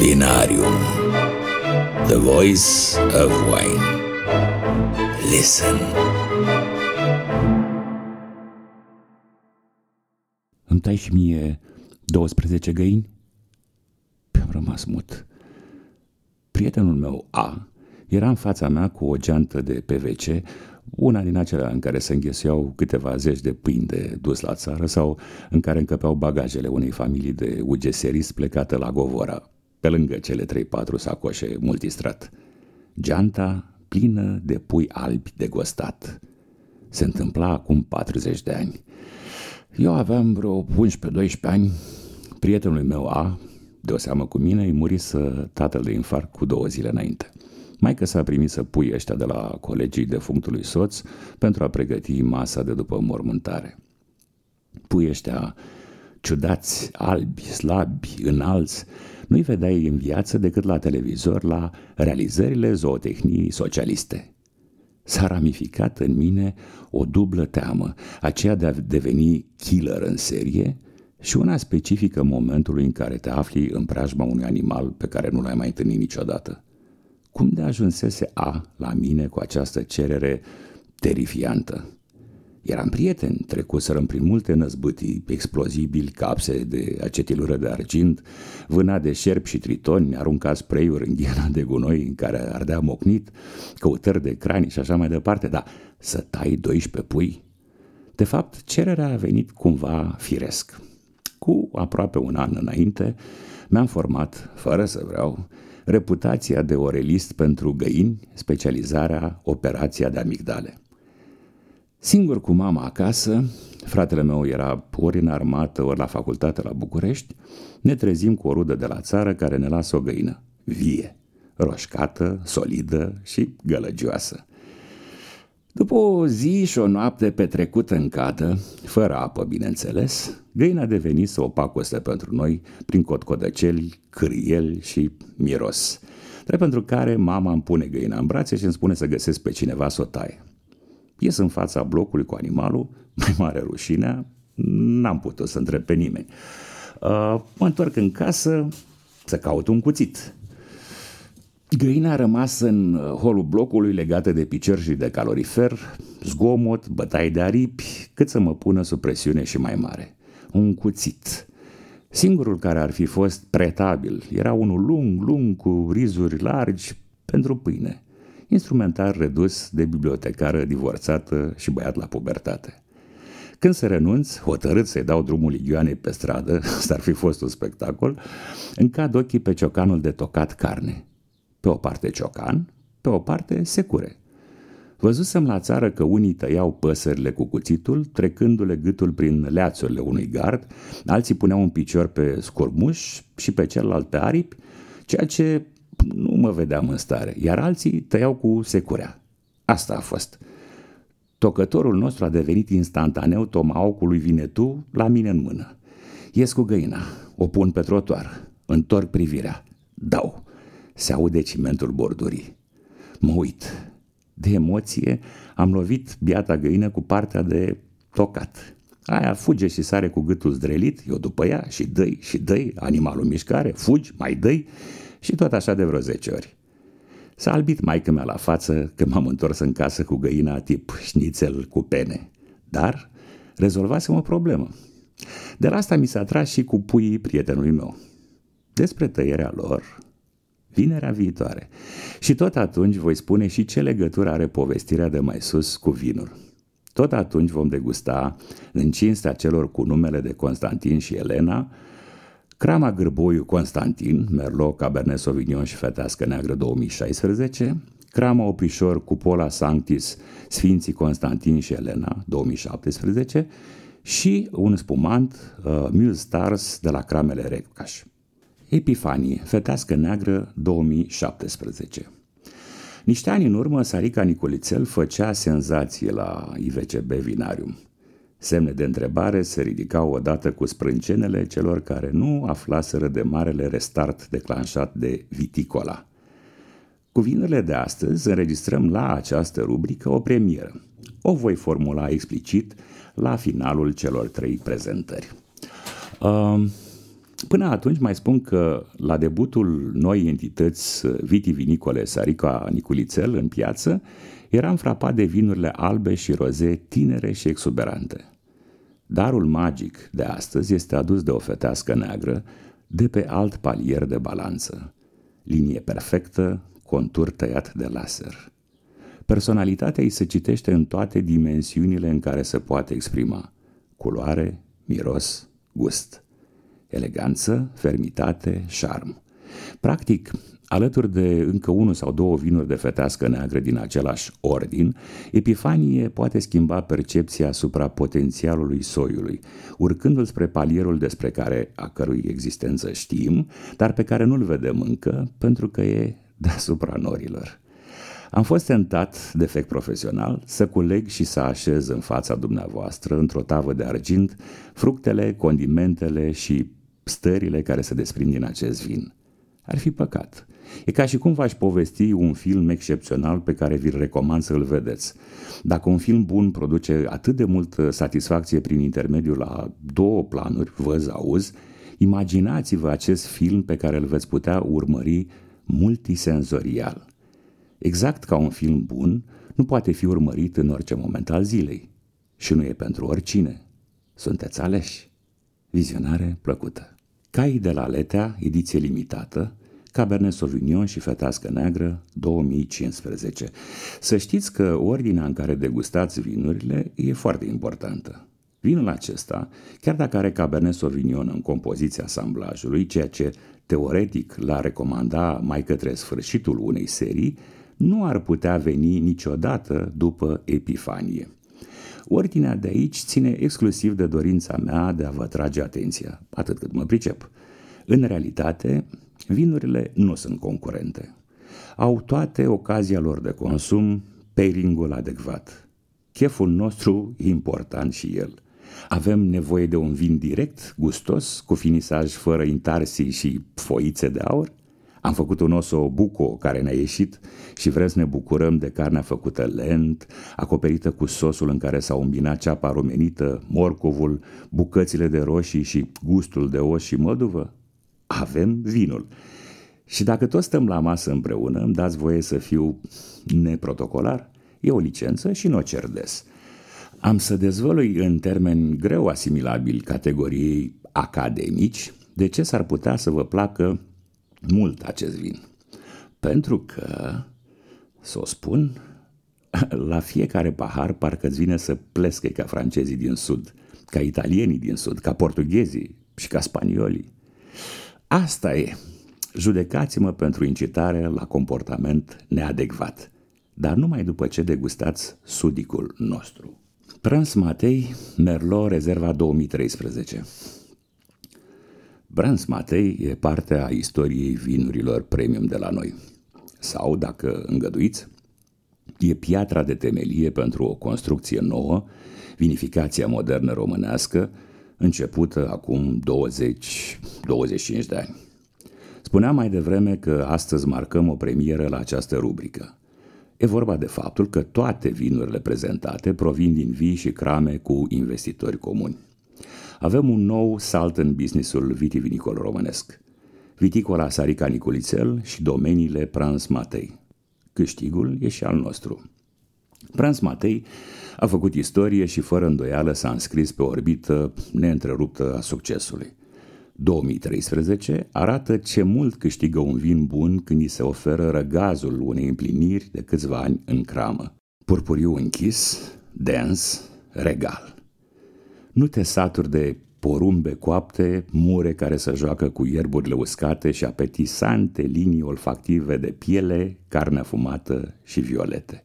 Vinarium The voice of wine Listen Îmi tai și mie 12 găini? Am rămas mut. Prietenul meu A era în fața mea cu o geantă de PVC, una din acelea în care se înghesuiau câteva zeci de pâini de dus la țară sau în care încăpeau bagajele unei familii de ugeserist plecată la Govora, pe lângă cele 3-4 sacoșe multistrat. Geanta plină de pui albi de gostat. Se întâmpla acum 40 de ani. Eu aveam vreo 11-12 ani. Prietenul meu A, de o seamă cu mine, îi murise tatăl de infarct cu două zile înainte. Maica s-a primit să pui ăștia de la colegii de functului soț pentru a pregăti masa de după mormântare. Pui ăștia ciudați, albi, slabi, înalți, nu-i vedeai în viață decât la televizor la realizările zootehniei socialiste. S-a ramificat în mine o dublă teamă, aceea de a deveni killer în serie și una specifică momentului în care te afli în preajma unui animal pe care nu l-ai mai întâlnit niciodată. Cum de ajunsese A la mine cu această cerere terifiantă? Eram prieten, trecuserăm prin multe năzbâtii, explozibili, capse de acetilură de argint, vâna de șerp și tritoni, arunca spray-uri în ghiena de gunoi în care ardea mocnit, căutări de crani și așa mai departe, dar să tai 12 pui? De fapt, cererea a venit cumva firesc. Cu aproape un an înainte, mi-am format, fără să vreau, reputația de orelist pentru găini, specializarea operația de amigdale. Singur cu mama acasă, fratele meu era ori în armată, ori la facultate la București, ne trezim cu o rudă de la țară care ne lasă o găină, vie, roșcată, solidă și gălăgioasă. După o zi și o noapte petrecută în cadă, fără apă, bineînțeles, găina devenise o pacoste pentru noi prin cotcodăceli, câriel și miros. Drept pentru care mama îmi pune găina în brațe și îmi spune să găsesc pe cineva să o taie. Ies în fața blocului cu animalul, mai mare rușinea, n-am putut să întreb pe nimeni. Uh, mă întorc în casă să caut un cuțit. Găina a rămas în uh, holul blocului legată de picior și de calorifer, zgomot, bătaie de aripi, cât să mă pună sub presiune și mai mare. Un cuțit. Singurul care ar fi fost pretabil era unul lung, lung, cu rizuri largi pentru pâine. Instrumentar redus de bibliotecară divorțată și băiat la pubertate. Când se renunț, hotărât să-i dau drumul Ligioanei pe stradă, s ar fi fost un spectacol, încad ochii pe ciocanul de tocat carne – pe o parte ciocan, pe o parte secure. Văzusem la țară că unii tăiau păsările cu cuțitul, trecându-le gâtul prin leațurile unui gard, alții puneau un picior pe scurmuș și pe celălalt pe aripi, ceea ce nu mă vedeam în stare, iar alții tăiau cu securea. Asta a fost. Tocătorul nostru a devenit instantaneu tomahawkului Vinetu la mine în mână. Ies cu găina, o pun pe trotuar, întorc privirea, dau. Se aude cimentul bordurii. Mă uit. De emoție am lovit biata găină cu partea de tocat. Aia fuge și sare cu gâtul zdrelit, eu după ea și dăi și dăi, animalul în mișcare, fugi, mai dăi și tot așa de vreo zece ori. S-a albit maică mea la față când m-am întors în casă cu găina tip șnițel cu pene. Dar rezolvasem o problemă. De la asta mi s-a tras și cu puii prietenului meu. Despre tăierea lor vinerea viitoare. Și tot atunci voi spune și ce legătură are povestirea de mai sus cu vinul. Tot atunci vom degusta, în cinstea celor cu numele de Constantin și Elena, Crama Gârboiu Constantin, Merlot, Cabernet Sauvignon și Fetească Neagră 2016, Crama Oprișor Cupola Sanctis Sfinții Constantin și Elena 2017 și un spumant uh, Muse Stars de la Cramele Reccaș. Epifanie, fetească neagră 2017 Niște ani în urmă, Sarica Nicolițel făcea senzație la IVCB Vinarium. Semne de întrebare se ridicau odată cu sprâncenele celor care nu aflaseră de marele restart declanșat de Viticola. Cu vinurile de astăzi înregistrăm la această rubrică o premieră. O voi formula explicit la finalul celor trei prezentări. Uh, Până atunci mai spun că la debutul noi entități vitivinicole Sarica Niculițel în piață, eram frapat de vinurile albe și roze tinere și exuberante. Darul magic de astăzi este adus de o fetească neagră de pe alt palier de balanță. Linie perfectă, contur tăiat de laser. Personalitatea îi se citește în toate dimensiunile în care se poate exprima. Culoare, miros, gust. Eleganță, fermitate, șarm. Practic, Alături de încă unul sau două vinuri de fetească neagră din același ordin, Epifanie poate schimba percepția asupra potențialului soiului, urcându-l spre palierul despre care a cărui existență știm, dar pe care nu-l vedem încă pentru că e deasupra norilor. Am fost tentat, defect profesional, să culeg și să așez în fața dumneavoastră, într-o tavă de argint, fructele, condimentele și stările care se desprind din acest vin. Ar fi păcat. E ca și cum v-aș povesti un film excepțional pe care vi-l recomand să-l vedeți. Dacă un film bun produce atât de mult satisfacție prin intermediul la două planuri, văz, auz, imaginați-vă acest film pe care îl veți putea urmări multisenzorial. Exact ca un film bun, nu poate fi urmărit în orice moment al zilei. Și nu e pentru oricine. Sunteți aleși. Vizionare plăcută. Cai de la Letea, ediție limitată, Cabernet Sauvignon și Fetească Neagră 2015. Să știți că ordinea în care degustați vinurile e foarte importantă. Vinul acesta, chiar dacă are Cabernet Sauvignon în compoziția asamblajului, ceea ce teoretic l-ar recomanda mai către sfârșitul unei serii, nu ar putea veni niciodată după Epifanie. Ordinea de aici ține exclusiv de dorința mea de a vă trage atenția, atât cât mă pricep. În realitate, Vinurile nu sunt concurente. Au toate ocazia lor de consum, pairingul adecvat. Cheful nostru e important și el. Avem nevoie de un vin direct, gustos, cu finisaj fără intarsii și foițe de aur? Am făcut un oso buco care ne-a ieșit și vrem să ne bucurăm de carnea făcută lent, acoperită cu sosul în care s-a umbinat ceapa rumenită, morcovul, bucățile de roșii și gustul de os și măduvă? avem vinul. Și dacă toți stăm la masă împreună, îmi dați voie să fiu neprotocolar, e o licență și nu o cer des. Am să dezvălui în termeni greu asimilabili categoriei academici de ce s-ar putea să vă placă mult acest vin. Pentru că, să o spun, la fiecare pahar parcă-ți vine să plescă ca francezii din sud, ca italienii din sud, ca portughezii și ca spaniolii. Asta e. Judecați-mă pentru incitare la comportament neadecvat, dar numai după ce degustați sudicul nostru. Prans Matei, Merlot, Rezerva 2013 Brans Matei e parte a istoriei vinurilor premium de la noi. Sau, dacă îngăduiți, e piatra de temelie pentru o construcție nouă, vinificația modernă românească, începută acum 20-25 de ani. Spuneam mai devreme că astăzi marcăm o premieră la această rubrică. E vorba de faptul că toate vinurile prezentate provin din vii și crame cu investitori comuni. Avem un nou salt în businessul vitivinicol românesc. Viticola Sarica Niculițel și domeniile Prans Matei. Câștigul e și al nostru. Prans Matei a făcut istorie și fără îndoială s-a înscris pe orbită neîntreruptă a succesului. 2013 arată ce mult câștigă un vin bun când îi se oferă răgazul unei împliniri de câțiva ani în cramă. Purpuriu închis, dens, regal. Nu te saturi de porumbe coapte, mure care se joacă cu ierburile uscate și apetisante linii olfactive de piele, carne fumată și violete.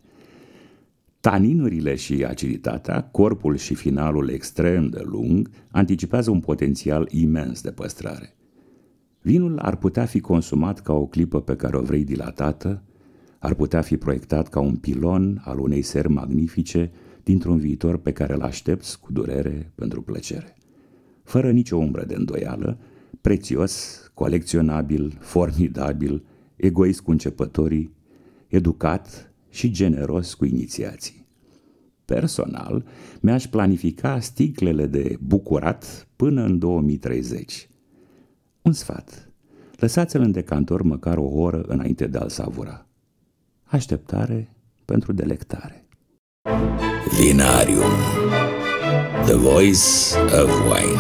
Taninurile și aciditatea, corpul și finalul extrem de lung, anticipează un potențial imens de păstrare. Vinul ar putea fi consumat ca o clipă pe care o vrei dilatată, ar putea fi proiectat ca un pilon al unei seri magnifice dintr-un viitor pe care îl aștepți cu durere pentru plăcere. Fără nicio umbră de îndoială, prețios, colecționabil, formidabil, egoist cu începătorii, educat, și generos cu inițiații. Personal, mi-aș planifica sticlele de bucurat până în 2030. Un sfat. Lăsați-l în decantor măcar o oră înainte de a-l savura. Așteptare pentru delectare. Vinarium. The voice of wine.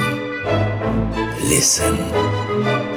Listen.